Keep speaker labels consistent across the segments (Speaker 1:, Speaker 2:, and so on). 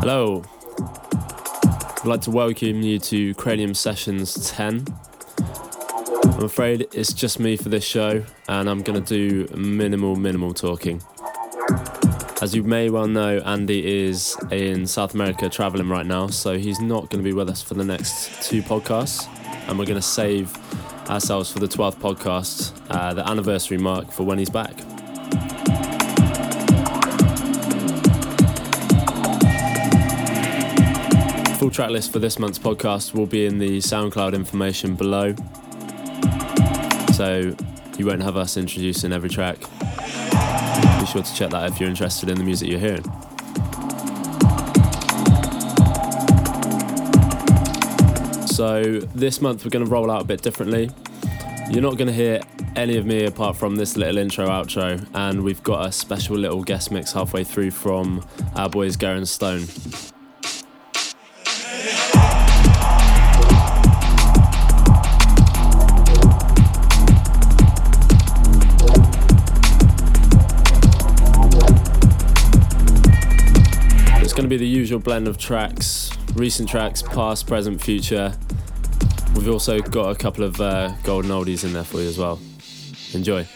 Speaker 1: Hello. I'd like to welcome you to Cranium Sessions 10. I'm afraid it's just me for this show, and I'm going to do minimal, minimal talking. As you may well know, Andy is in South America traveling right now, so he's not going to be with us for the next two podcasts, and we're going to save ourselves for the 12th podcast, uh, the anniversary mark for when he's back. Full track list for this month's podcast will be in the SoundCloud information below. So you won't have us introducing every track. Be sure to check that if you're interested in the music you're hearing. So this month we're going to roll out a bit differently. You're not going to hear any of me apart from this little intro outro, and we've got a special little guest mix halfway through from our boys Garen Stone. The usual blend of tracks, recent tracks, past, present, future. We've also got a couple of uh, golden oldies in there for you as well. Enjoy.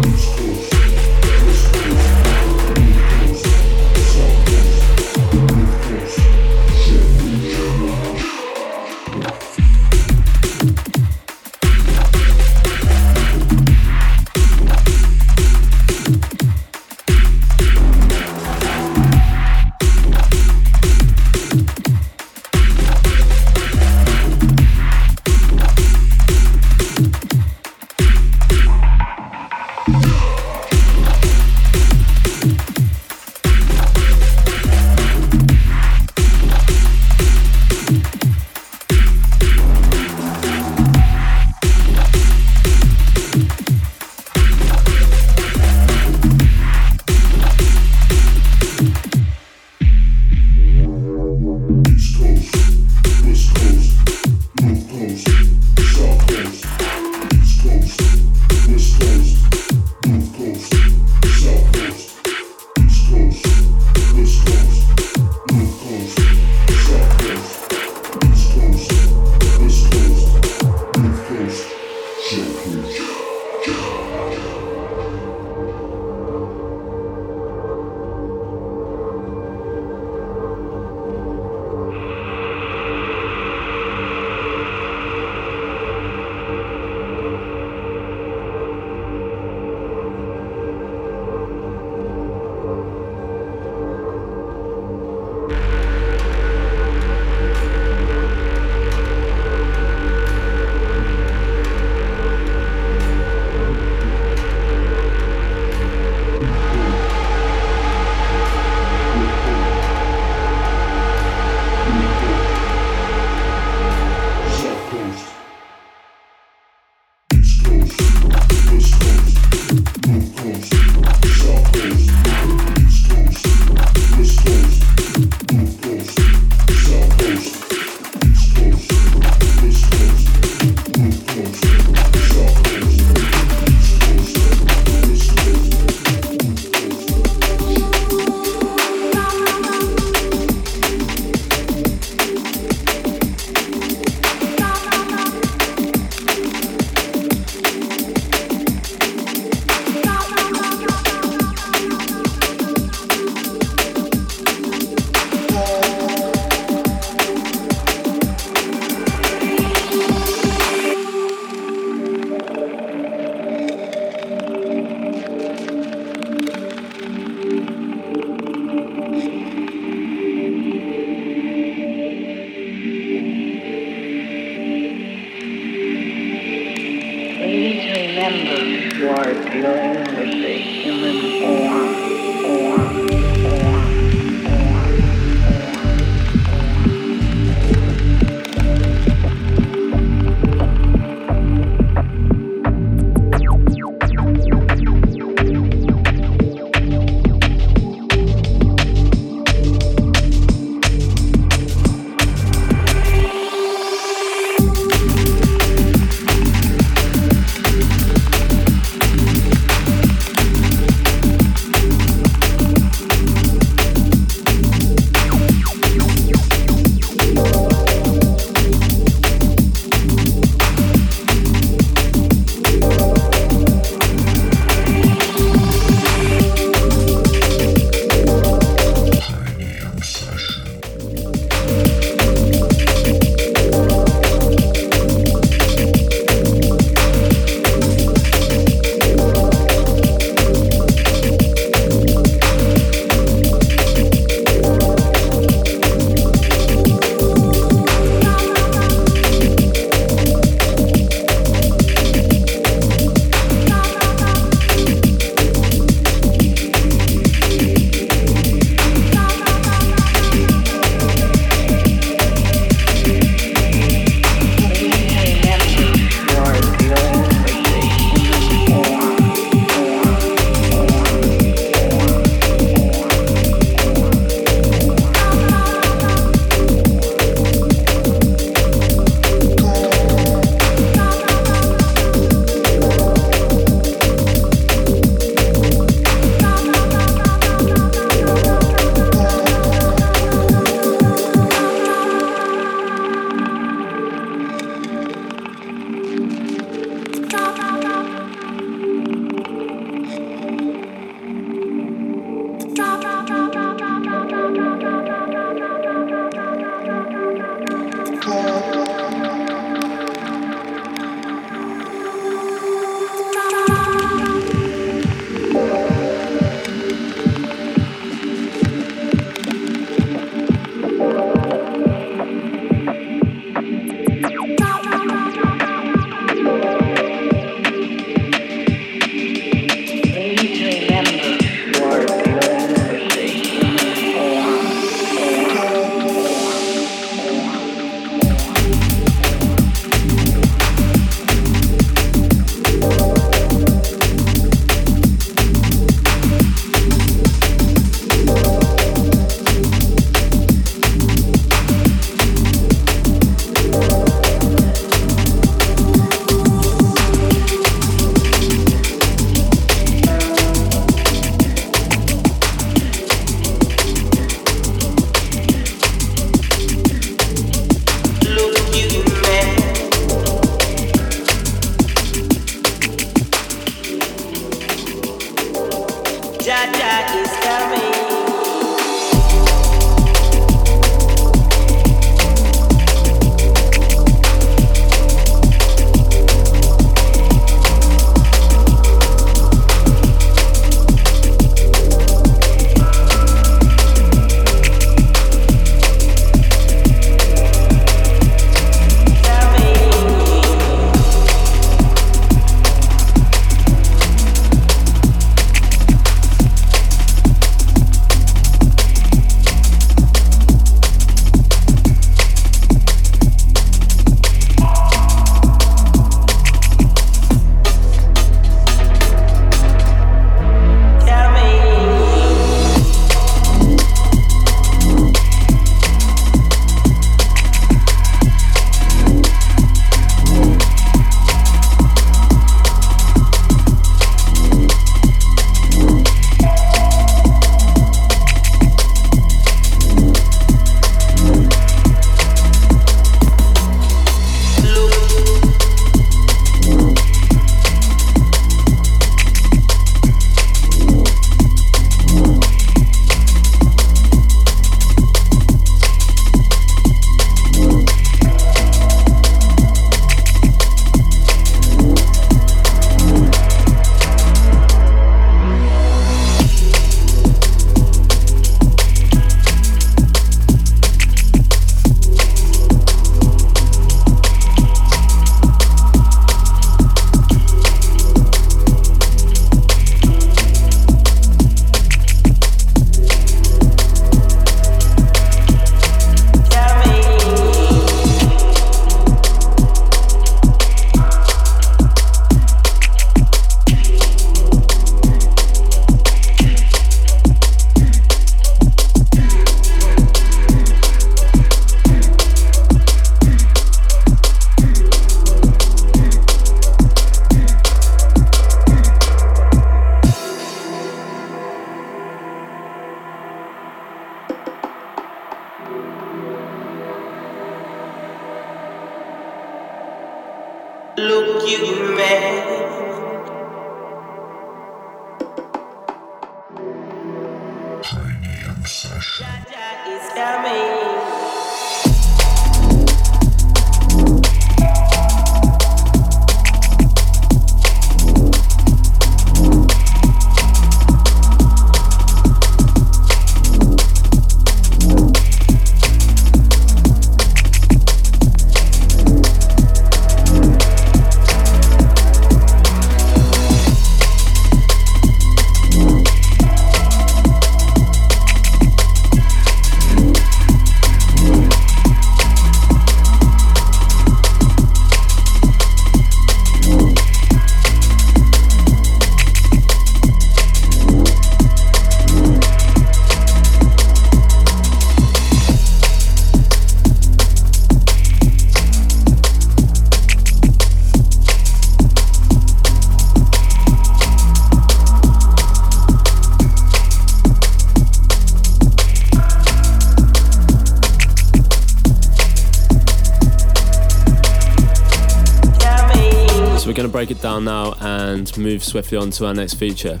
Speaker 1: Down now and move swiftly on to our next feature.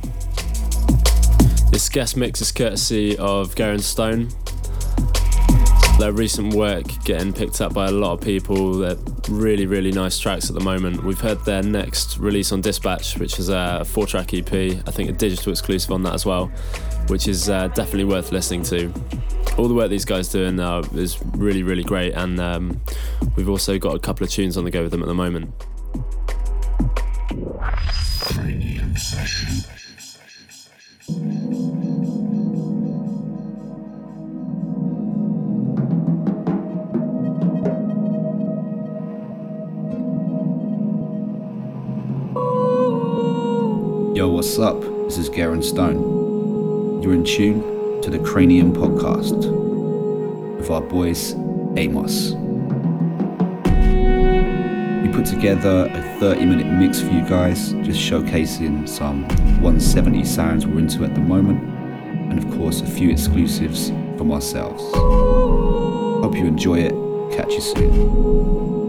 Speaker 1: This guest mix is courtesy of Garen Stone. Their recent work getting picked up by a lot of people. They're really, really nice tracks at the moment. We've heard their next release on Dispatch, which is a four track EP, I think a digital exclusive on that as well, which is uh, definitely worth listening to. All the work these guys doing now is really, really great, and um, we've also got a couple of tunes on the go with them at the moment.
Speaker 2: Up? This is Garen Stone. You're in tune to the Cranium Podcast with our boys Amos. We put together a 30 minute mix for you guys, just showcasing some 170 sounds we're into at the moment, and of course, a few exclusives from ourselves. Hope you enjoy it. Catch you soon.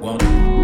Speaker 3: One.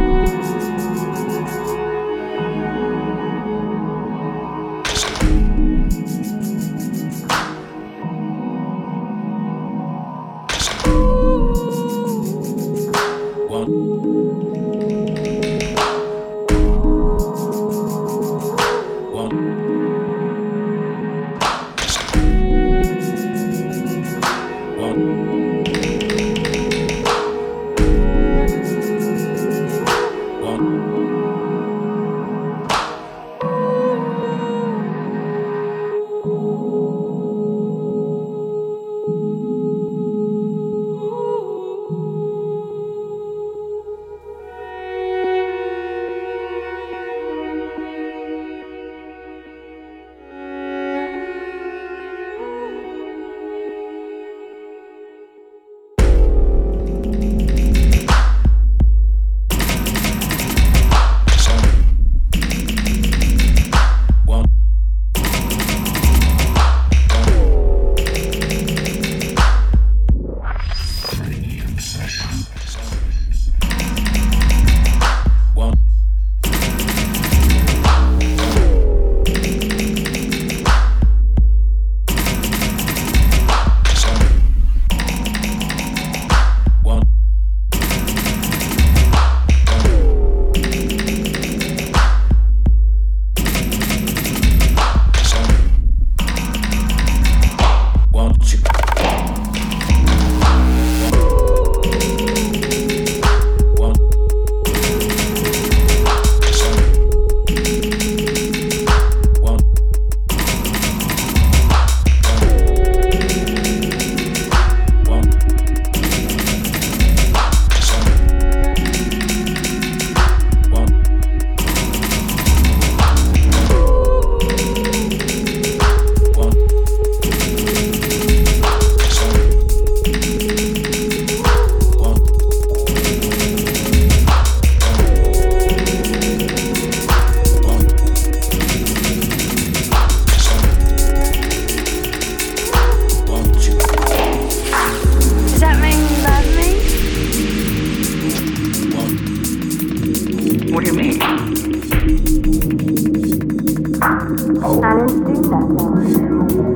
Speaker 4: I didn't do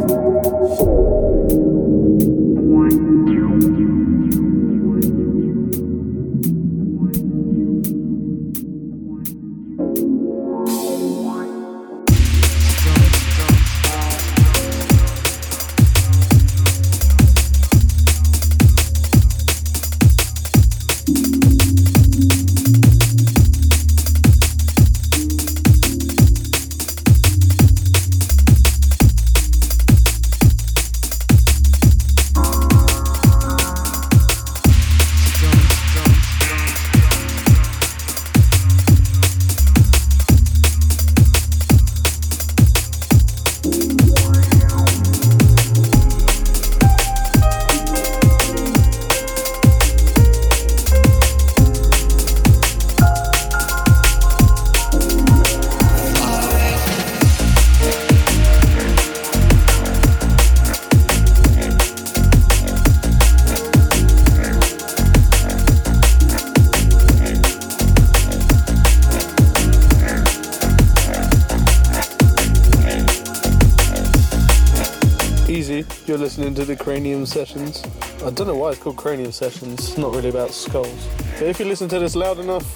Speaker 5: Cranium Sessions. I don't know why it's called Cranium Sessions, it's not really about skulls. But if you listen to this loud enough,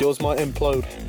Speaker 5: yours might implode.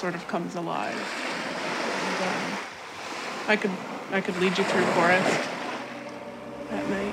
Speaker 6: Sort of comes alive. And, um, I could I could lead you through forest at night.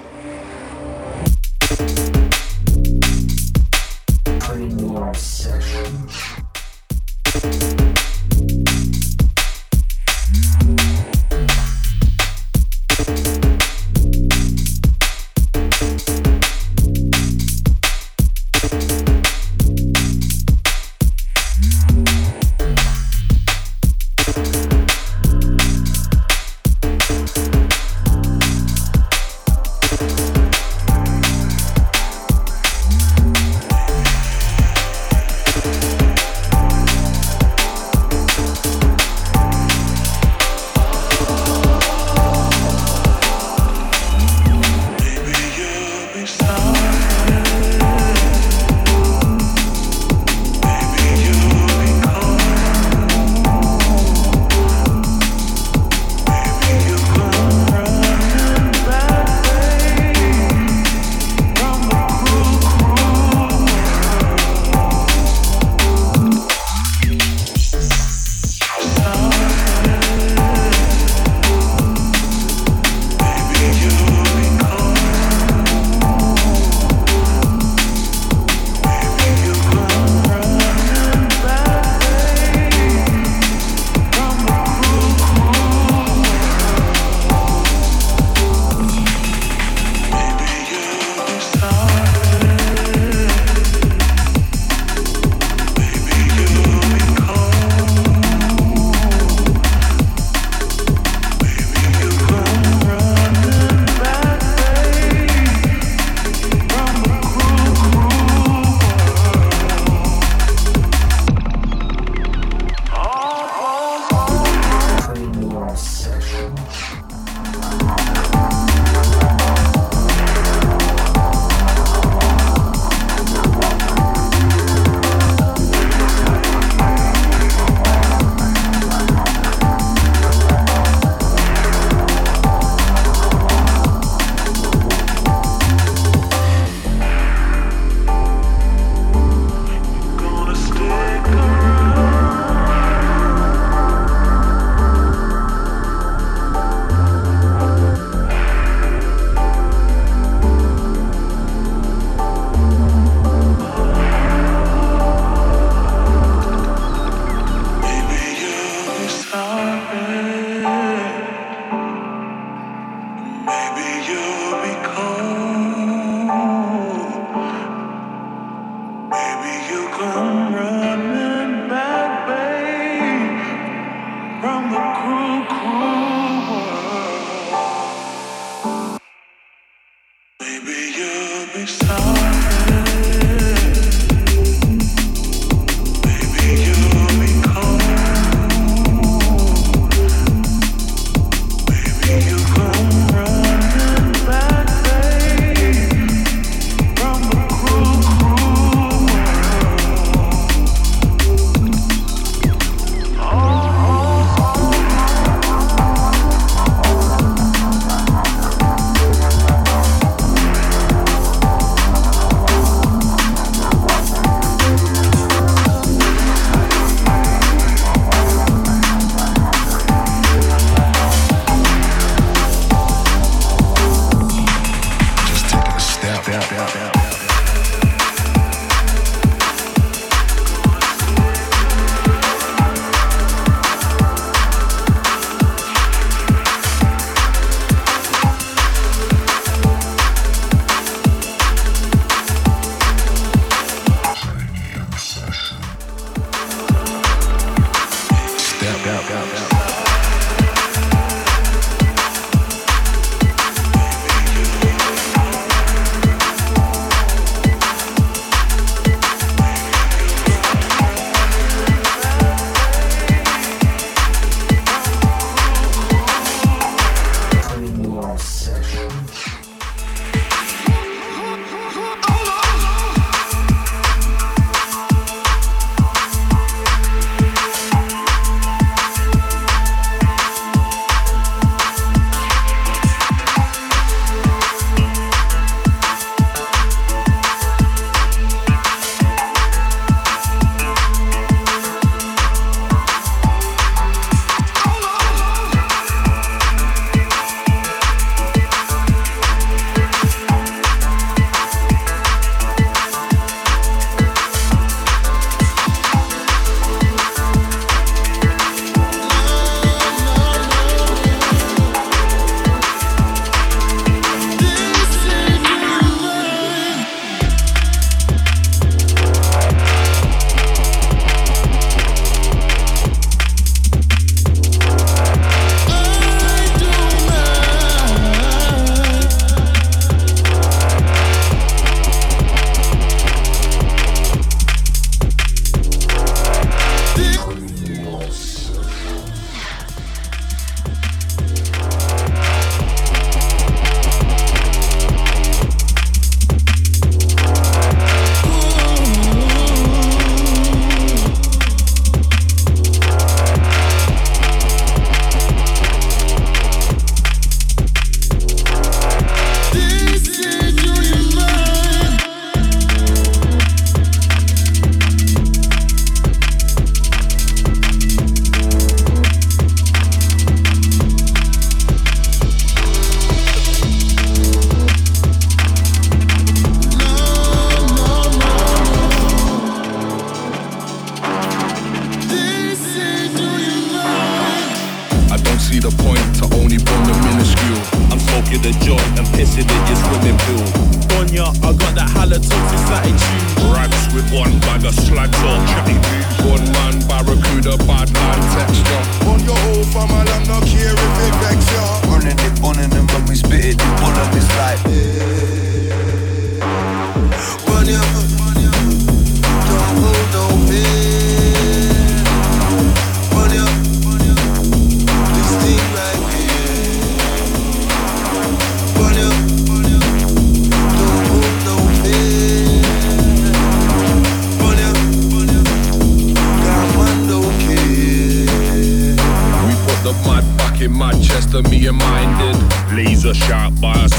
Speaker 7: Mud back in Manchester, me and mine did. Laser shot by us.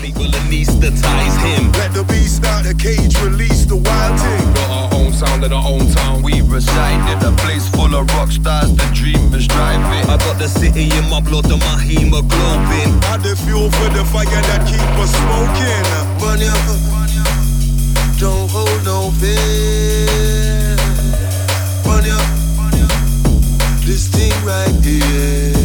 Speaker 8: People anesthetize him.
Speaker 9: Let the beast out the cage, release the wild thing.
Speaker 7: Got our own sound in our own town.
Speaker 8: We reside in a place full of rock stars, the dreamers driving. I got the city in my blood and my hemoglobin.
Speaker 9: Add the fuel for the fire that keep us smoking. Run ya, don't hold no fear. Run ya, this thing right here.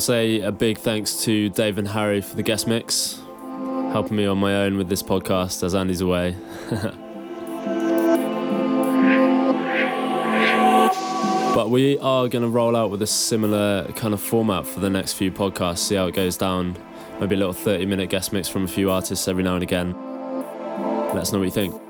Speaker 1: To say a big thanks to Dave and Harry for the guest mix, helping me on my own with this podcast as Andy's away. but we are going to roll out with a similar kind of format for the next few podcasts, see how it goes down. Maybe a little 30 minute guest mix from a few artists every now and again. Let us know what you think.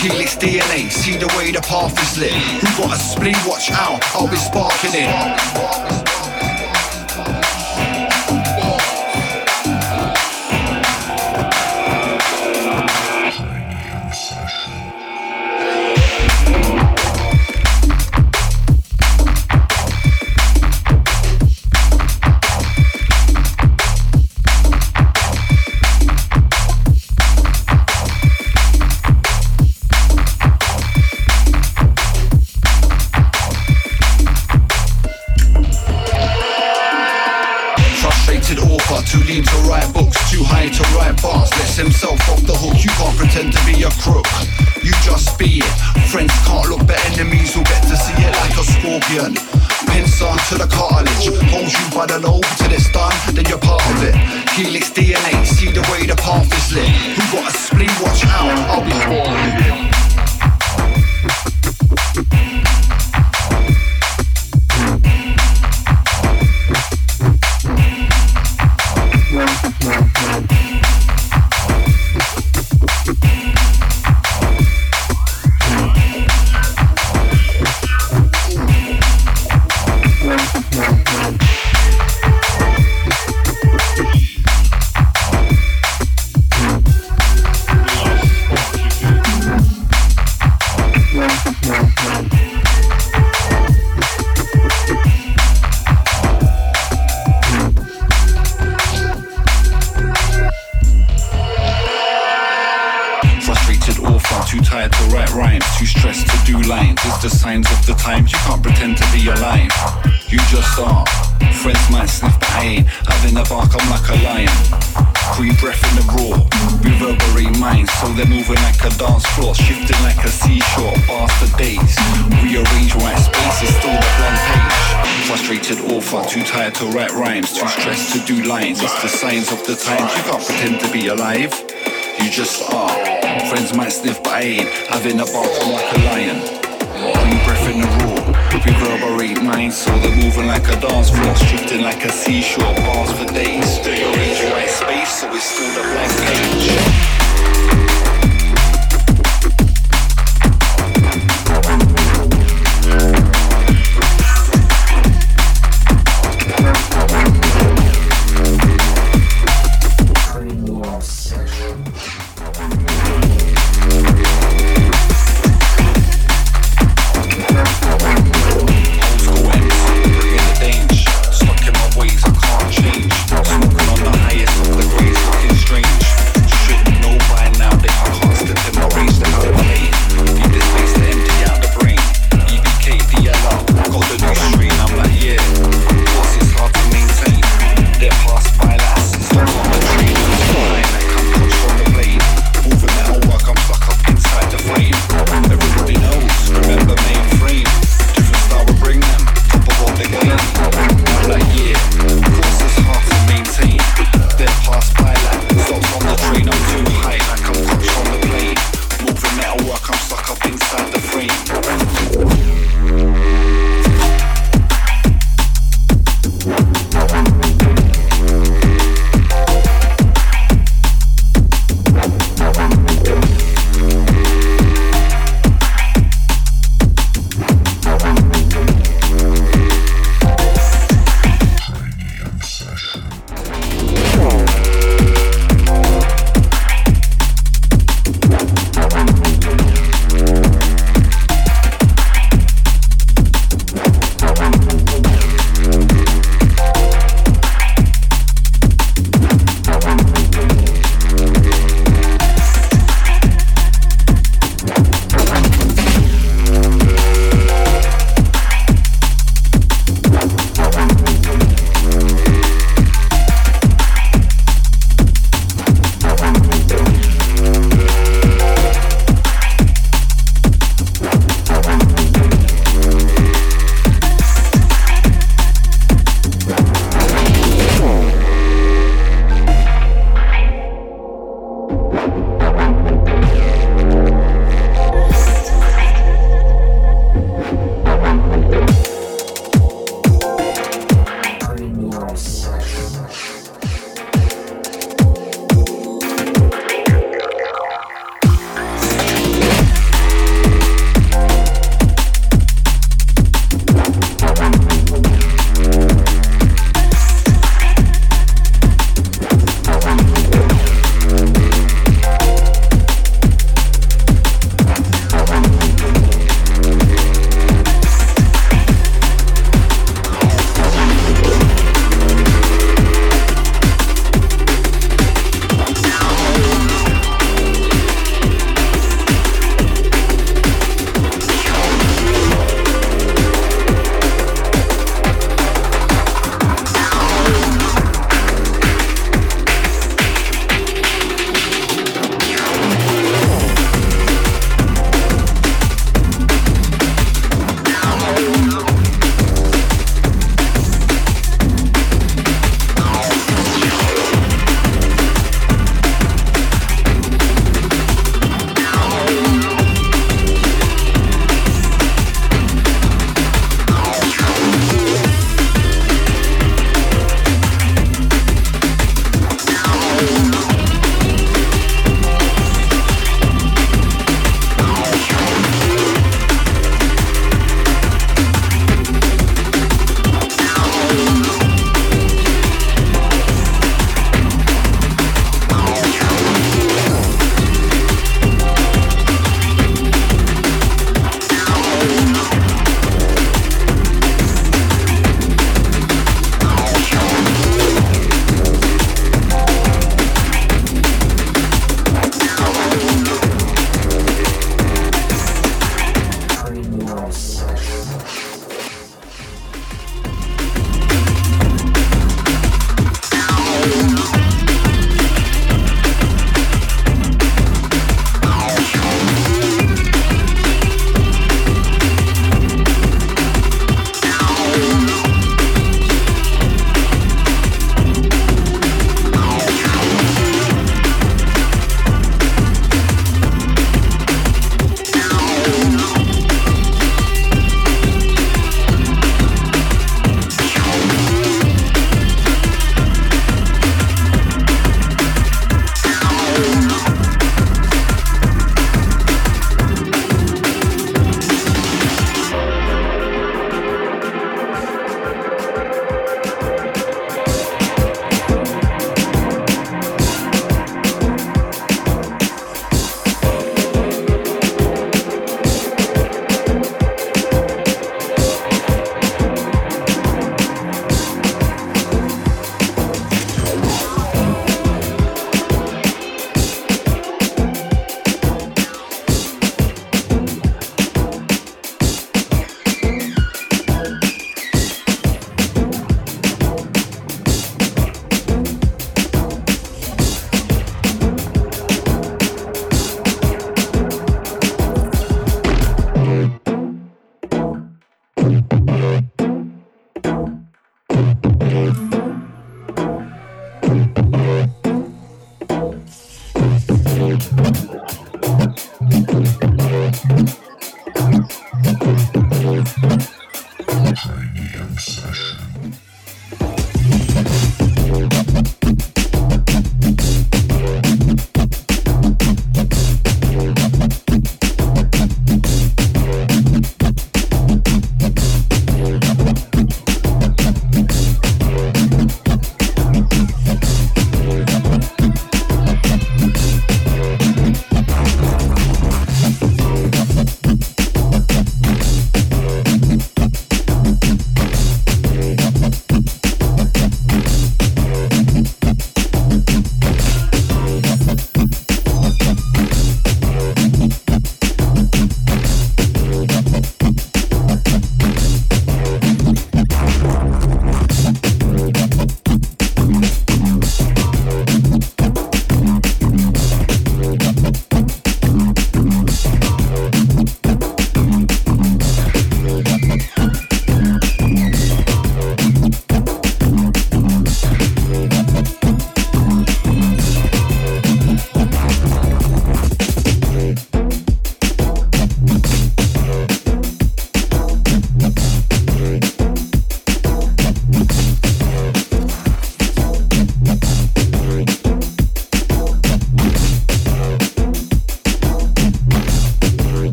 Speaker 10: Helix DNA, see the way the path is lit. Who got a spleen? Watch out, I'll be sparking it. They're moving like a dance floor, shifting like a seashore. Past the days, rearrange white spaces, still the blank page. Frustrated author, too tired to write rhymes, too stressed to do lines. It's the signs of the times. You can't pretend to be alive. You just are. Friends might sniff, but I ain't having a bathroom like a lion. Only breath in the room, we corroborate minds, so they're moving like a dance floor, shifting like a seashore, bars
Speaker 1: for days. Rearrange white space, so it's still the blank page.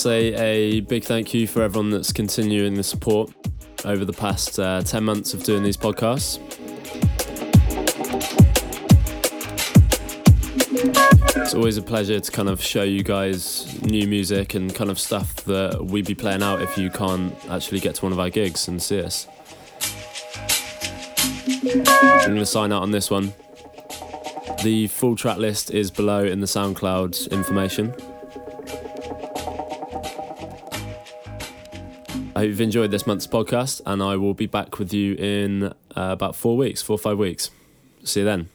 Speaker 1: Say a big thank you for everyone that's continuing the support over the past uh, 10 months of doing these podcasts. It's always a pleasure to kind of show you guys new music and kind of stuff that we'd be playing out if you can't actually get to one of our gigs and see us. I'm going to sign out on this one. The full track list is below in the SoundCloud information. I hope you've enjoyed this month's podcast, and I will be back with you in uh, about four weeks, four or five weeks. See you then.